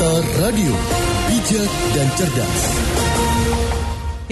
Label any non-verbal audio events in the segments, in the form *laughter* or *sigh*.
Dakta Radio, bijak dan cerdas.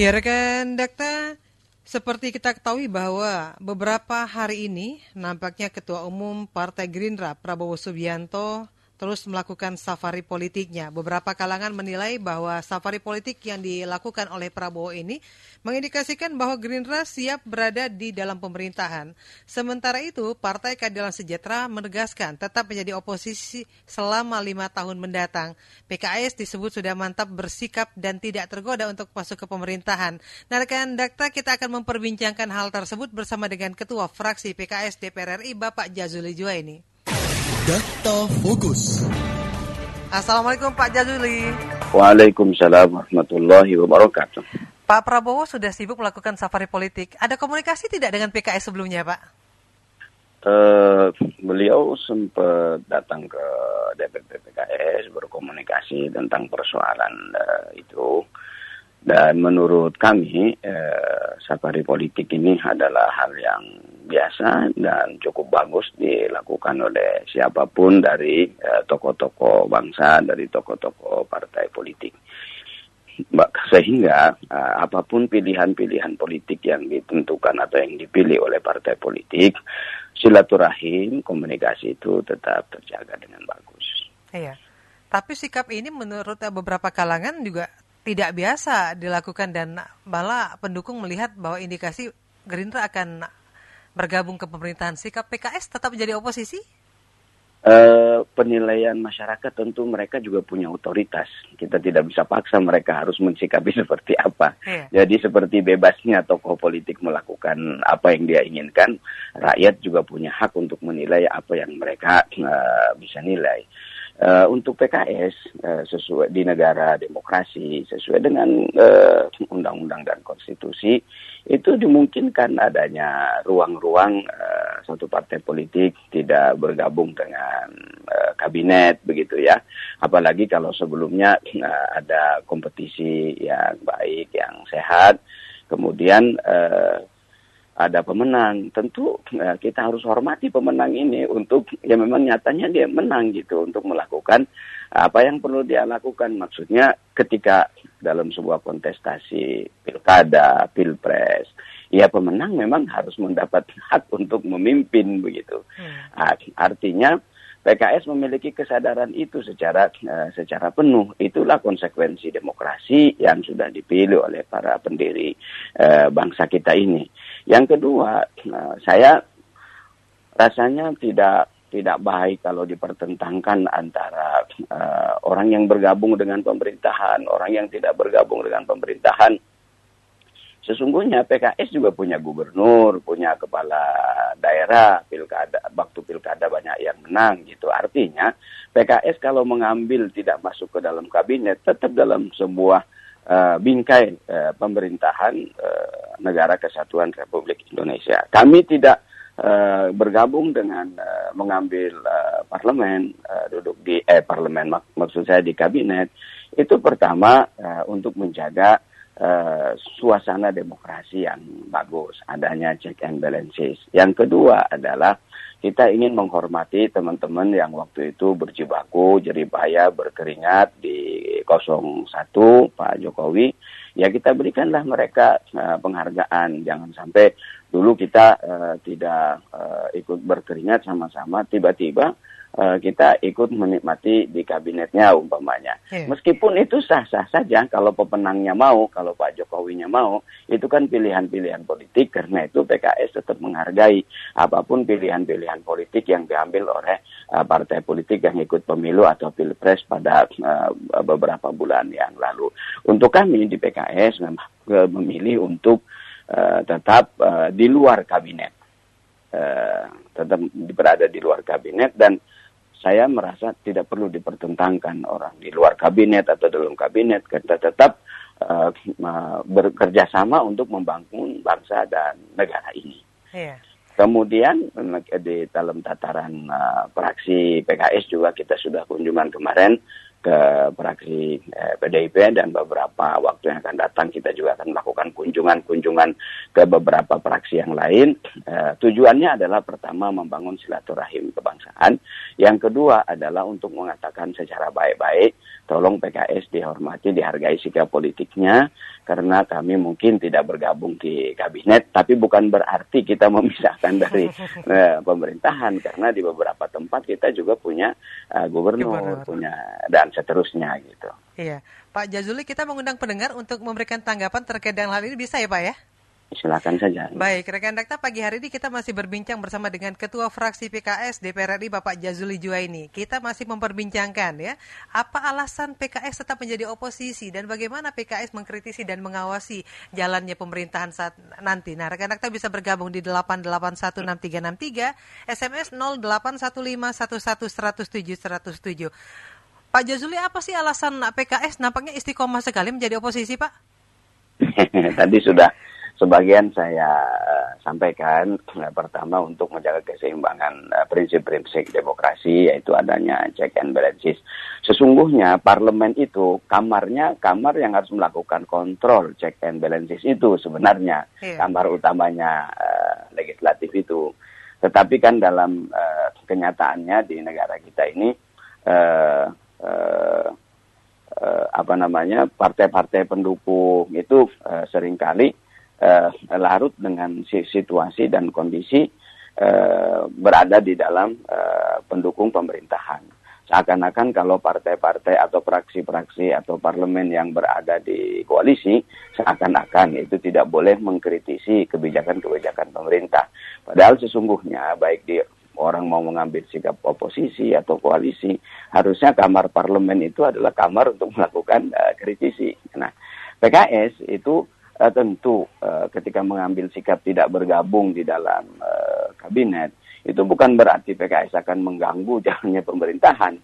Ya rekan Dakta, seperti kita ketahui bahwa beberapa hari ini nampaknya Ketua Umum Partai Gerindra Prabowo Subianto terus melakukan safari politiknya. Beberapa kalangan menilai bahwa safari politik yang dilakukan oleh Prabowo ini mengindikasikan bahwa Gerindra siap berada di dalam pemerintahan. Sementara itu, Partai Keadilan Sejahtera menegaskan tetap menjadi oposisi selama lima tahun mendatang. PKS disebut sudah mantap bersikap dan tidak tergoda untuk masuk ke pemerintahan. Nah, rekan Dakta, kita akan memperbincangkan hal tersebut bersama dengan Ketua Fraksi PKS DPR RI, Bapak Jazuli Juwaini. Fokus. Assalamualaikum Pak Jazuli. Waalaikumsalam warahmatullahi wabarakatuh. Pak Prabowo sudah sibuk melakukan safari politik. Ada komunikasi tidak dengan PKS sebelumnya, Pak? Uh, beliau sempat datang ke DPP PKS berkomunikasi tentang persoalan uh, itu. Dan menurut kami, uh, safari politik ini adalah hal yang biasa dan cukup bagus dilakukan oleh siapa pun dari tokoh-tokoh bangsa, dari tokoh-tokoh partai politik. Sehingga uh, apa pun pilihan-pilihan politik yang ditentukan atau yang dipilih oleh partai politik, silaturahim, komunikasi itu tetap terjaga dengan bagus. Iya. Tapi sikap ini menurut beberapa kalangan juga tidak biasa dilakukan dan malah pendukung melihat bahwa indikasi Gerindra akan bergabung ke pemerintahan, sikap PKS tetap menjadi oposisi? Uh, penilaian masyarakat tentu mereka juga punya otoritas. Kita tidak bisa paksa mereka harus mensikapi *laughs* seperti apa. Yeah. Jadi seperti bebasnya tokoh politik melakukan apa yang dia inginkan, rakyat juga punya hak untuk menilai apa yang mereka uh, bisa nilai. Uh, untuk PKS uh, sesuai di negara demokrasi sesuai dengan undang-undang uh, dan konstitusi itu dimungkinkan adanya ruang-ruang uh, suatu partai politik tidak bergabung dengan uh, kabinet begitu ya. Apalagi kalau sebelumnya uh, ada kompetisi yang baik yang sehat. Kemudian uh, ada pemenang. Tentu ya, kita harus hormati pemenang ini untuk ya memang nyatanya dia menang gitu untuk melakukan apa yang perlu dia lakukan. Maksudnya ketika dalam sebuah kontestasi pilkada, pilpres, ya pemenang memang harus mendapat hak untuk memimpin begitu. Hmm. Artinya PKS memiliki kesadaran itu secara uh, secara penuh. Itulah konsekuensi demokrasi yang sudah dipilih oleh para pendiri uh, bangsa kita ini. Yang kedua, uh, saya rasanya tidak tidak baik kalau dipertentangkan antara uh, orang yang bergabung dengan pemerintahan, orang yang tidak bergabung dengan pemerintahan Sesungguhnya PKS juga punya gubernur, punya kepala daerah, pilkada, waktu pilkada banyak yang menang gitu. Artinya PKS kalau mengambil tidak masuk ke dalam kabinet, tetap dalam sebuah uh, bingkai uh, pemerintahan uh, negara kesatuan Republik Indonesia. Kami tidak uh, bergabung dengan uh, mengambil uh, parlemen, uh, duduk di eh parlemen mak maksud saya di kabinet. Itu pertama uh, untuk menjaga uh, suasana demokrasi yang bagus, adanya check and balances. Yang kedua adalah kita ingin menghormati teman-teman yang waktu itu berjibaku, jeripaya, berkeringat di 01 Pak Jokowi. Ya kita berikanlah mereka uh, penghargaan. Jangan sampai dulu kita uh, tidak uh, ikut berkeringat sama-sama, tiba-tiba uh, kita ikut menikmati di kabinetnya umpamanya. Yeah. Meskipun itu sah-sah saja kalau pemenangnya mau, kalau Pak Jokowinya mau, itu kan pilihan-pilihan politik karena itu PKS tetap menghargai apa pun pilihan-pilihan politik yang diambil oleh uh, partai politik yang ikut pemilu atau pilpres pada uh, beberapa bulan yang lalu. Untuk kami di PKS memang memilih untuk uh, tetap uh, di luar kabinet. Uh, tetap berada di luar kabinet dan saya merasa tidak perlu dipertentangkan orang di luar kabinet atau dalam kabinet kita tetap uh, bekerja sama untuk membangun bangsa dan negara ini. Yeah. Kemudian di dalam tataran uh, praksi PKS juga kita sudah kunjungan kemarin ke fraksi eh, PDIP dan beberapa waktu yang akan datang kita juga akan melakukan kunjungan-kunjungan ke beberapa fraksi yang lain. Eh, tujuannya adalah pertama membangun silaturahim kebangsaan, yang kedua adalah untuk mengatakan secara baik-baik, tolong PKS dihormati, dihargai sikap politiknya, karena kami mungkin tidak bergabung di kabinet, tapi bukan berarti kita *laughs* memisahkan dari eh, pemerintahan, karena di beberapa tempat kita juga punya uh, gubernur, gubernur, punya dan dan seterusnya gitu. Iya, Pak Jazuli kita mengundang pendengar untuk memberikan tanggapan terkait dengan hal ini bisa ya Pak ya? Silakan saja. Baik, rekan Dakta pagi hari ini kita masih berbincang bersama dengan Ketua Fraksi PKS DPR RI Bapak Jazuli Juwaini. Kita masih memperbincangkan ya, apa alasan PKS tetap menjadi oposisi dan bagaimana PKS mengkritisi dan mengawasi jalannya pemerintahan saat nanti. Nah, rekan Dakta bisa bergabung di 8816363, SMS 081511107107. Pak Jazuli, apa sih alasan PKS nampaknya istiqomah sekali menjadi oposisi, Pak? *laughs* Tadi sudah sebagian saya uh, sampaikan. Nah, pertama untuk menjaga keseimbangan uh, prinsip-prinsip demokrasi, yaitu adanya check and balances. Sesungguhnya parlemen itu kamarnya kamar yang harus melakukan kontrol check and balances itu sebenarnya yeah. kamar utamanya uh, legislatif itu. Tetapi kan dalam uh, kenyataannya di negara kita ini uh, uh, uh, apa namanya partai-partai pendukung itu uh, sering kali uh, larut dengan situasi dan kondisi uh, berada di dalam uh, pendukung pemerintahan. Seakan-akan kalau partai-partai atau fraksi-fraksi atau parlemen yang berada di koalisi, seakan-akan itu tidak boleh mengkritisi kebijakan-kebijakan pemerintah. Padahal sesungguhnya baik di orang mau mengambil sikap oposisi atau koalisi, harusnya kamar parlemen itu adalah kamar untuk *laughs* melakukan uh, kritisi. Nah, PKS itu uh, tentu uh, ketika mengambil sikap tidak bergabung di dalam uh, kabinet, itu bukan berarti PKS akan mengganggu *laughs* jalannya pemerintahan.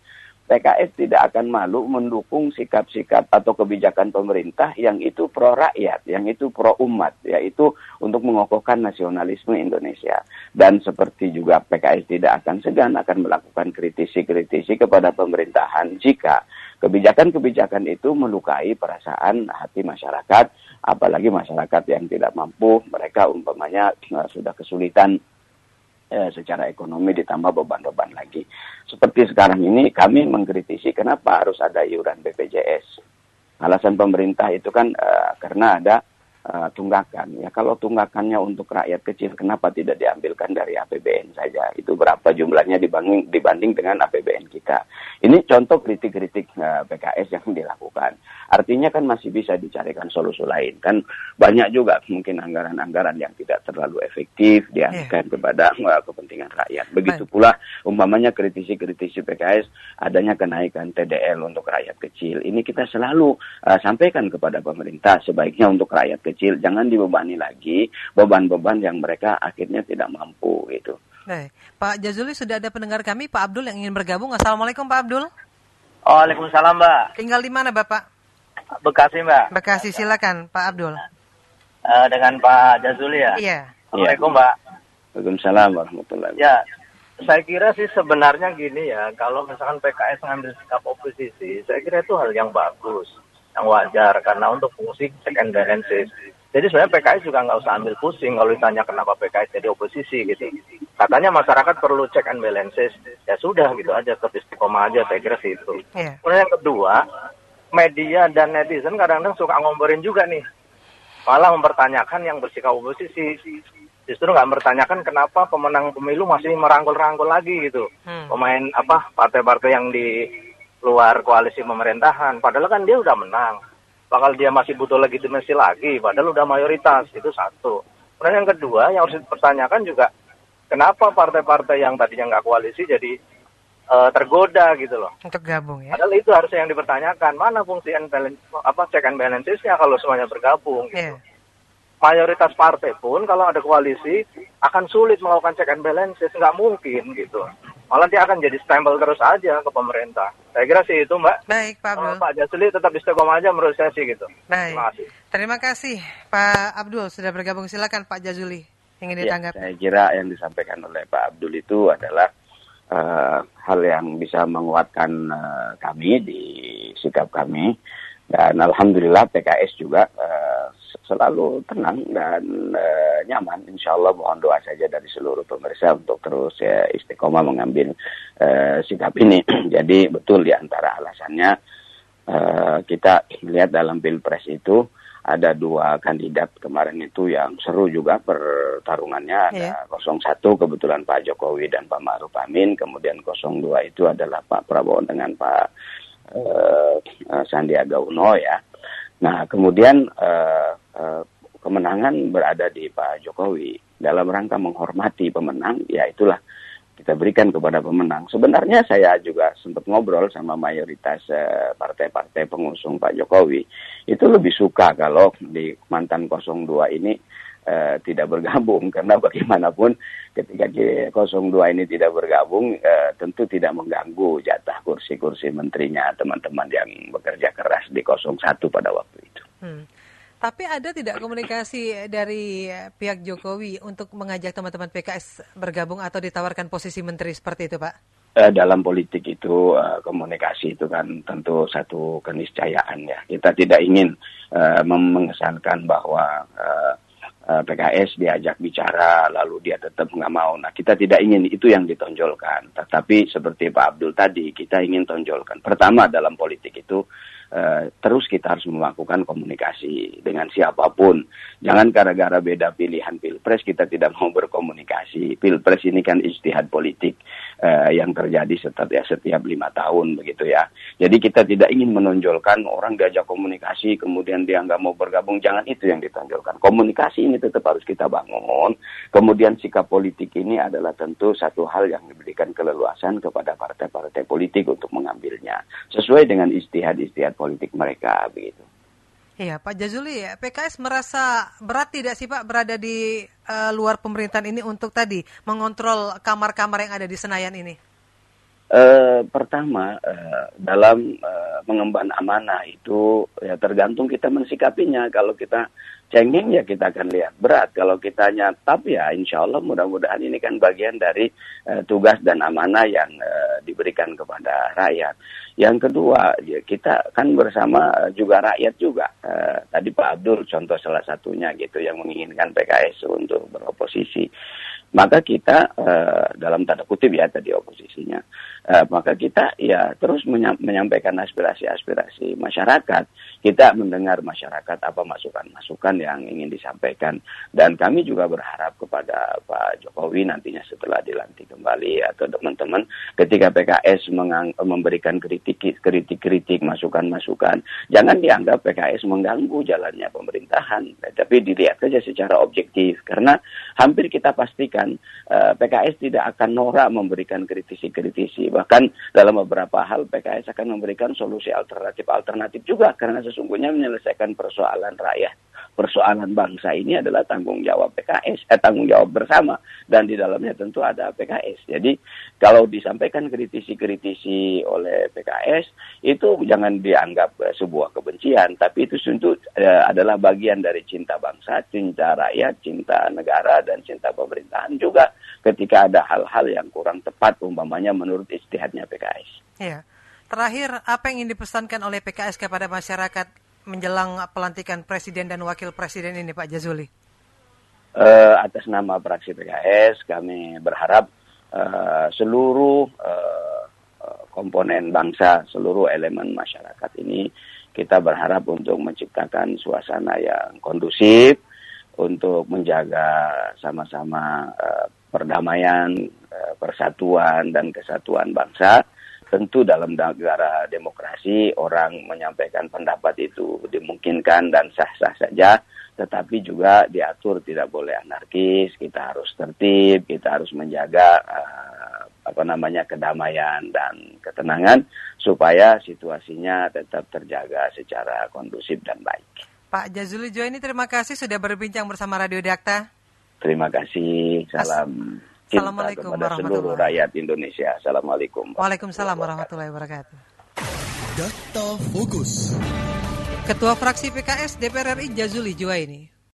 PKS tidak akan malu mendukung sikap-sikap atau kebijakan pemerintah yang itu pro rakyat, yang itu pro umat, yaitu untuk mengokohkan nasionalisme Indonesia. Dan seperti juga PKS tidak akan segan akan melakukan kritisi-kritisi kepada pemerintahan jika kebijakan-kebijakan itu melukai perasaan hati masyarakat, apalagi masyarakat yang tidak mampu, mereka umpamanya eh, sudah kesulitan eh, secara ekonomi ditambah beban-beban lagi. Seperti sekarang ini kami mengkritisi kenapa harus ada iuran BPJS. Alasan pemerintah itu kan eh, karena ada uh, tunggakan. Ya kalau tunggakannya untuk rakyat kecil, kenapa tidak diambilkan dari APBN saja? Itu berapa jumlahnya dibanding dibanding dengan APBN kita. Ini contoh kritik-kritik uh, PKS yang dilakukan. Artinya kan masih bisa dicarikan solusi lain. Kan banyak juga mungkin anggaran-anggaran yang tidak terlalu efektif dialihkan yeah. kepada uh, kepentingan rakyat. Begitu Baik. pula umpamanya kritisi-kritisi PKS adanya kenaikan TDL untuk rakyat kecil. Ini kita selalu uh, sampaikan kepada pemerintah sebaiknya untuk rakyat kecil kecil, jangan dibebani lagi beban-beban yang mereka akhirnya tidak mampu gitu. Baik. Pak Jazuli sudah ada pendengar kami, Pak Abdul yang ingin bergabung. Assalamualaikum Pak Abdul. Waalaikumsalam Mbak. Tinggal di mana Bapak? Bekasi Mbak. Bekasi silakan Pak Abdul. Uh, dengan Pak Jazuli ya? Iya. Assalamualaikum Mbak. Waalaikumsalam warahmatullahi Ya, saya kira sih sebenarnya gini ya, kalau misalkan PKS mengambil sikap oposisi, saya kira itu hal yang bagus yang wajar karena untuk fungsi check and balances. Jadi sebenarnya PKS juga nggak usah ambil pusing kalau ditanya kenapa PKS jadi oposisi gitu. Katanya masyarakat perlu check and balances, ya sudah gitu aja, tetap istiqomah aja saya kira sih itu. Yeah. Kemudian yang kedua, media dan netizen kadang-kadang suka ngomporin juga nih. Malah mempertanyakan yang bersikap oposisi. Justru nggak mempertanyakan kenapa pemenang pemilu masih merangkul-rangkul lagi gitu. Hmm. Pemain apa partai-partai yang di luar koalisi pemerintahan. Padahal kan dia udah menang. Bakal dia masih butuh legitimasi lagi, padahal udah mayoritas. Itu satu. Kemudian yang kedua, yang harus dipertanyakan juga, kenapa partai-partai yang tadinya nggak koalisi jadi uh, tergoda gitu loh. Untuk gabung ya. Padahal itu harusnya yang dipertanyakan. Mana fungsi and balance, apa check and balancesnya kalau semuanya bergabung gitu. Yeah. Mayoritas partai pun kalau ada koalisi akan sulit melakukan check and balances, nggak mungkin gitu malah dia akan jadi stempel terus aja ke pemerintah. Saya kira sih itu Mbak. Baik Pak Abdul. Pak Jasli tetap istiqomah aja menurut saya sih gitu. Baik. Terima kasih. Terima kasih Pak Abdul sudah bergabung. Silakan Pak Jazuli ingin ya, ditanggapi. saya kira yang disampaikan oleh Pak Abdul itu adalah uh, hal yang bisa menguatkan uh, kami di sikap kami dan alhamdulillah PKS juga uh, selalu tenang dan uh, nyaman. Insya Allah mohon doa saja dari seluruh pemirsa untuk terus ya, istiqomah mengambil uh, sikap ini. *clears throat* Jadi betul di antara alasannya uh, kita lihat dalam pilpres itu ada dua kandidat kemarin itu yang seru juga pertarungannya ada yeah. 01 kebetulan Pak Jokowi dan Pak Maruf Amin kemudian 02 itu adalah Pak Prabowo dengan Pak uh, Sandiaga Uno ya. Nah kemudian uh, uh, kemenangan berada di Pak Jokowi dalam rangka menghormati pemenang ya itulah kita berikan kepada pemenang. Sebenarnya saya juga sempat ngobrol sama mayoritas partai-partai pengusung Pak Jokowi. Itu lebih suka kalau di mantan 02 ini uh, tidak bergabung *laughs* karena bagaimanapun ketika G02 ini tidak bergabung uh, tentu tidak mengganggu jatah kursi-kursi menterinya teman-teman yang bekerja keras di 01 pada waktu itu. Hmm. Tapi ada tidak komunikasi dari pihak Jokowi untuk mengajak teman-teman PKS bergabung atau ditawarkan posisi menteri seperti itu, Pak? dalam politik itu komunikasi itu kan tentu satu keniscayaan ya. Kita tidak ingin uh, mengesankan bahwa Eh, PKS diajak bicara lalu dia tetap nggak mau. Nah kita tidak ingin itu yang ditonjolkan. Tetapi seperti Pak Abdul tadi kita ingin tonjolkan. Pertama dalam politik itu uh, terus kita harus melakukan komunikasi dengan siapa pun. Jangan gara-gara beda pilihan pilpres kita tidak mau berkomunikasi. Pilpres ini kan istihad politik uh, yang terjadi setiap ya setiap lima tahun begitu ya. Jadi kita tidak ingin menonjolkan orang diajak komunikasi kemudian dia nggak mau bergabung. Jangan itu yang ditonjolkan. Komunikasi ini tetap harus kita bangun. Kemudian sikap politik ini adalah tentu satu hal yang diberikan keleluasan kepada partai-partai politik untuk mengambilnya. Sesuai dengan istihad-istihad politik mereka begitu. Iya, Pak Jazuli, PKS merasa berat tidak sih Pak berada di uh, luar pemerintahan ini untuk tadi mengontrol kamar-kamar yang ada di Senayan ini? Uh, pertama uh, dalam uh, mengemban amanah itu ya tergantung kita mensikapinya. Kalau kita cengeng ya kita akan lihat berat. Kalau kita nyatap ya insya Allah mudah-mudahan ini kan bagian dari uh, tugas dan amanah yang uh, diberikan kepada rakyat. Yang kedua ya kita kan bersama juga rakyat juga. Uh, tadi Pak Abdul contoh salah satunya gitu yang menginginkan PKS untuk beroposisi maka kita uh, dalam tanda kutip ya tadi oposisinya uh, maka kita ya terus menyampaikan aspirasi-aspirasi masyarakat. Kita mendengar masyarakat apa masukan-masukan yang ingin disampaikan. Dan kami juga berharap kepada Pak Jokowi nantinya setelah dilantik kembali atau teman-teman ketika PKS memberikan kritik kritik-kritik masukan-masukan jangan dianggap PKS mengganggu jalannya pemerintahan. Tapi dilihat saja secara objektif. Karena hampir kita pastikan dan uh, eh, PKS tidak akan norak memberikan kritisi-kritisi. Bahkan dalam beberapa hal PKS akan memberikan solusi alternatif-alternatif juga karena sesungguhnya menyelesaikan persoalan rakyat persoalan bangsa ini adalah tanggung jawab PKS, eh, tanggung jawab bersama dan di dalamnya tentu ada PKS. Jadi kalau disampaikan kritisi-kritisi oleh PKS itu jangan dianggap eh, sebuah kebencian, tapi itu tentu eh, adalah bagian dari cinta bangsa, cinta rakyat, cinta negara dan cinta pemerintahan juga ketika ada hal-hal yang kurang tepat umpamanya menurut istihadnya PKS. Iya. Terakhir, apa yang ingin dipesankan oleh PKS kepada masyarakat menjelang pelantikan presiden dan wakil presiden ini Pak Jazuli? Uh, atas nama fraksi PKS kami berharap uh, seluruh uh, komponen bangsa, seluruh elemen masyarakat ini kita berharap untuk menciptakan suasana yang kondusif untuk menjaga sama-sama uh, perdamaian, uh, persatuan dan kesatuan bangsa tentu dalam negara demokrasi orang menyampaikan pendapat itu dimungkinkan dan sah-sah saja, tetapi juga diatur tidak boleh anarkis, kita harus tertib, kita harus menjaga uh, apa namanya kedamaian dan ketenangan supaya situasinya tetap terjaga secara kondusif dan baik. Pak Jazuli Jo ini terima kasih sudah berbincang bersama Radio Dakta. Terima kasih. Salam. As Assalamualaikum kepada seluruh rakyat Indonesia. Assalamualaikum. Waalaikumsalam warahmatullahi wabarakatuh. Data Fokus. Ketua Fraksi PKS DPR RI Jazuli Juwaini